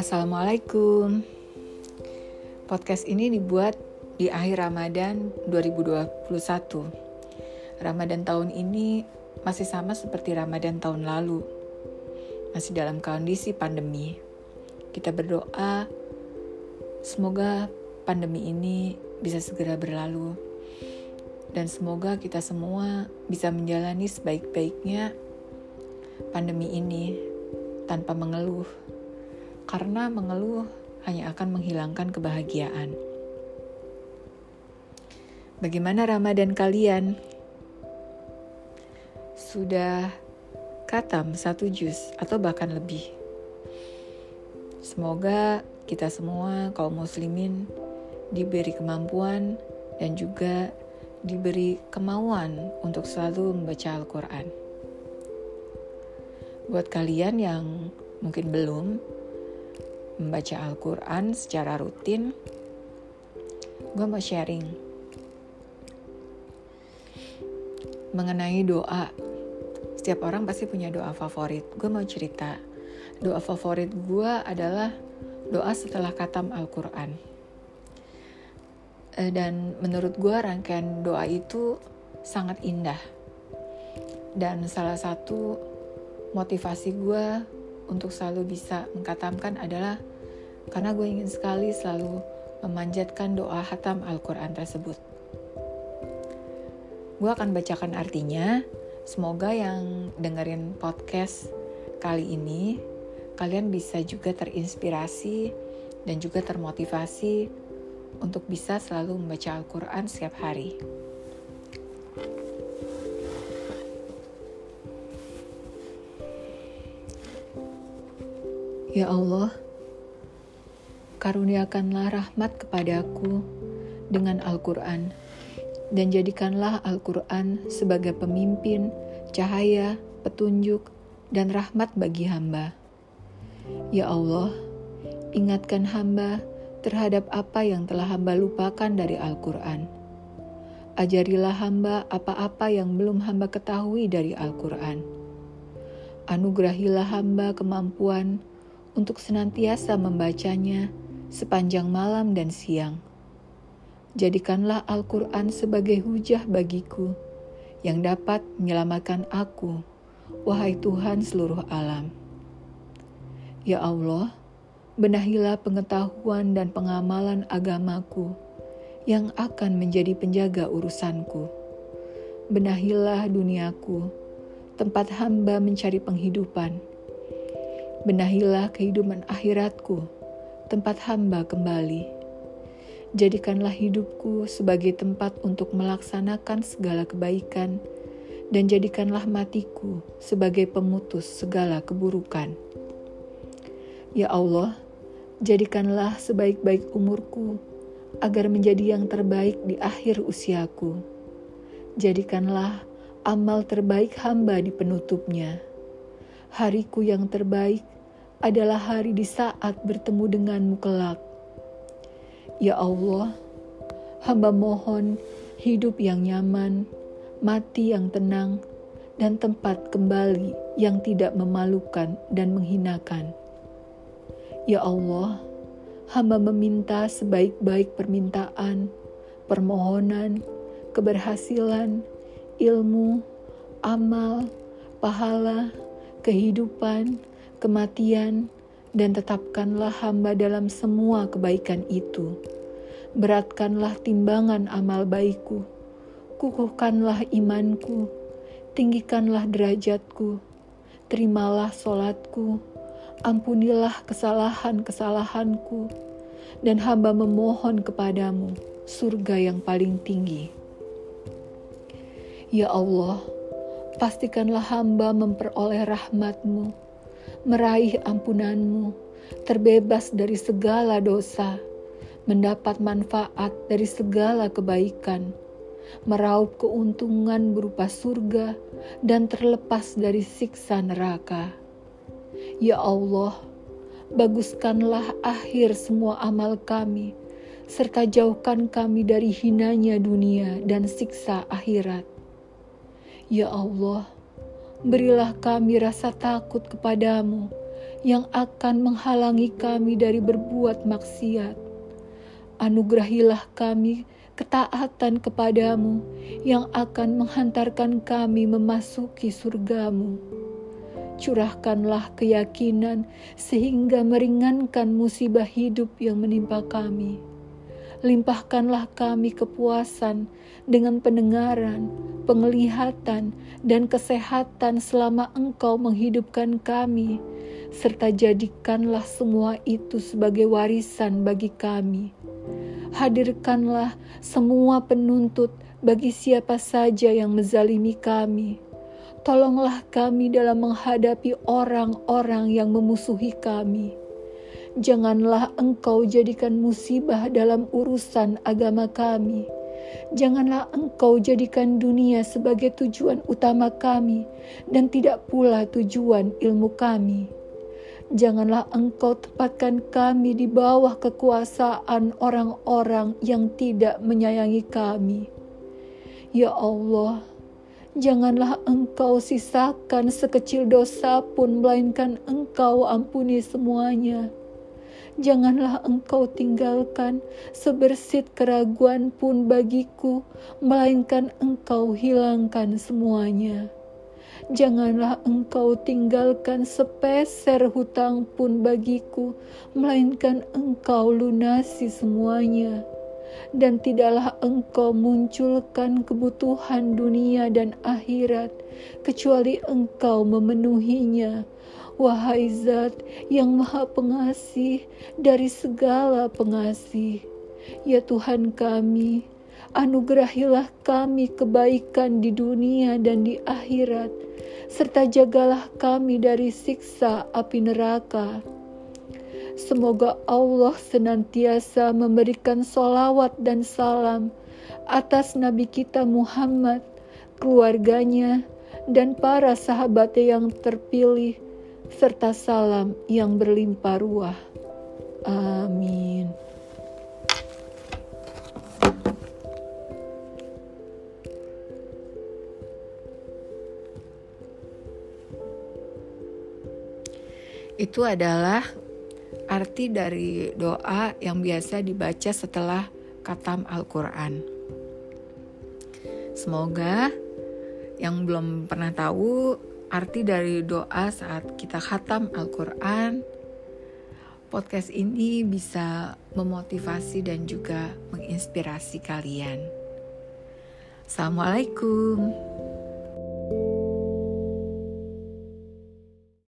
Assalamualaikum. Podcast ini dibuat di akhir Ramadan 2021. Ramadan tahun ini masih sama seperti Ramadan tahun lalu. Masih dalam kondisi pandemi. Kita berdoa semoga pandemi ini bisa segera berlalu dan semoga kita semua bisa menjalani sebaik-baiknya pandemi ini tanpa mengeluh karena mengeluh hanya akan menghilangkan kebahagiaan. Bagaimana Ramadan kalian? Sudah katam satu jus atau bahkan lebih. Semoga kita semua kaum muslimin diberi kemampuan dan juga diberi kemauan untuk selalu membaca Al-Quran. Buat kalian yang mungkin belum, membaca Al-Quran secara rutin, gue mau sharing mengenai doa. Setiap orang pasti punya doa favorit. Gue mau cerita, doa favorit gue adalah doa setelah katam Al-Quran. Eh, dan menurut gue rangkaian doa itu sangat indah. Dan salah satu motivasi gue untuk selalu bisa mengkatamkan adalah karena gue ingin sekali selalu memanjatkan doa hatam Al-Quran tersebut. Gue akan bacakan artinya, semoga yang dengerin podcast kali ini, kalian bisa juga terinspirasi dan juga termotivasi untuk bisa selalu membaca Al-Quran setiap hari. Ya Allah, karuniakanlah rahmat kepadaku dengan Al-Quran, dan jadikanlah Al-Quran sebagai pemimpin, cahaya, petunjuk, dan rahmat bagi hamba. Ya Allah, ingatkan hamba terhadap apa yang telah hamba lupakan dari Al-Quran. Ajarilah hamba apa-apa yang belum hamba ketahui dari Al-Quran. Anugerahilah hamba kemampuan untuk senantiasa membacanya sepanjang malam dan siang. Jadikanlah Al-Quran sebagai hujah bagiku yang dapat menyelamatkan aku, wahai Tuhan seluruh alam. Ya Allah, benahilah pengetahuan dan pengamalan agamaku yang akan menjadi penjaga urusanku. Benahilah duniaku, tempat hamba mencari penghidupan Benahilah kehidupan akhiratku, tempat hamba kembali. Jadikanlah hidupku sebagai tempat untuk melaksanakan segala kebaikan, dan jadikanlah matiku sebagai pemutus segala keburukan. Ya Allah, jadikanlah sebaik-baik umurku agar menjadi yang terbaik di akhir usiaku. Jadikanlah amal terbaik hamba di penutupnya. Hariku yang terbaik adalah hari di saat bertemu denganmu kelak. Ya Allah, hamba mohon hidup yang nyaman, mati yang tenang, dan tempat kembali yang tidak memalukan dan menghinakan. Ya Allah, hamba meminta sebaik-baik permintaan, permohonan, keberhasilan, ilmu, amal, pahala, kehidupan, kematian, dan tetapkanlah hamba dalam semua kebaikan itu. Beratkanlah timbangan amal baikku, kukuhkanlah imanku, tinggikanlah derajatku, terimalah solatku, ampunilah kesalahan-kesalahanku, dan hamba memohon kepadamu surga yang paling tinggi. Ya Allah, pastikanlah hamba memperoleh rahmatmu, meraih ampunanmu, terbebas dari segala dosa, mendapat manfaat dari segala kebaikan, meraup keuntungan berupa surga, dan terlepas dari siksa neraka. Ya Allah, baguskanlah akhir semua amal kami, serta jauhkan kami dari hinanya dunia dan siksa akhirat. Ya Allah, berilah kami rasa takut kepadamu yang akan menghalangi kami dari berbuat maksiat. Anugerahilah kami ketaatan kepadamu yang akan menghantarkan kami memasuki surgamu. Curahkanlah keyakinan sehingga meringankan musibah hidup yang menimpa kami. Limpahkanlah kami kepuasan dengan pendengaran, penglihatan, dan kesehatan selama Engkau menghidupkan kami, serta jadikanlah semua itu sebagai warisan bagi kami hadirkanlah semua penuntut bagi siapa saja yang menzalimi kami. Tolonglah kami dalam menghadapi orang-orang yang memusuhi kami. Janganlah engkau jadikan musibah dalam urusan agama kami. Janganlah engkau jadikan dunia sebagai tujuan utama kami dan tidak pula tujuan ilmu kami Janganlah engkau tempatkan kami di bawah kekuasaan orang-orang yang tidak menyayangi kami. Ya Allah, janganlah engkau sisakan sekecil dosa pun, melainkan engkau ampuni semuanya. Janganlah engkau tinggalkan sebersit keraguan pun bagiku, melainkan engkau hilangkan semuanya. Janganlah engkau tinggalkan sepeser hutang pun bagiku, melainkan engkau lunasi semuanya. Dan tidaklah engkau munculkan kebutuhan dunia dan akhirat, kecuali engkau memenuhinya. Wahai zat yang maha pengasih dari segala pengasih. Ya Tuhan kami, anugerahilah kami kebaikan di dunia dan di akhirat, serta jagalah kami dari siksa api neraka. Semoga Allah senantiasa memberikan solawat dan salam atas Nabi kita Muhammad, keluarganya, dan para sahabatnya yang terpilih, serta salam yang berlimpah ruah. Amin. Itu adalah arti dari doa yang biasa dibaca setelah katam Al-Quran. Semoga yang belum pernah tahu arti dari doa saat kita khatam Al-Quran, podcast ini bisa memotivasi dan juga menginspirasi kalian. Assalamualaikum.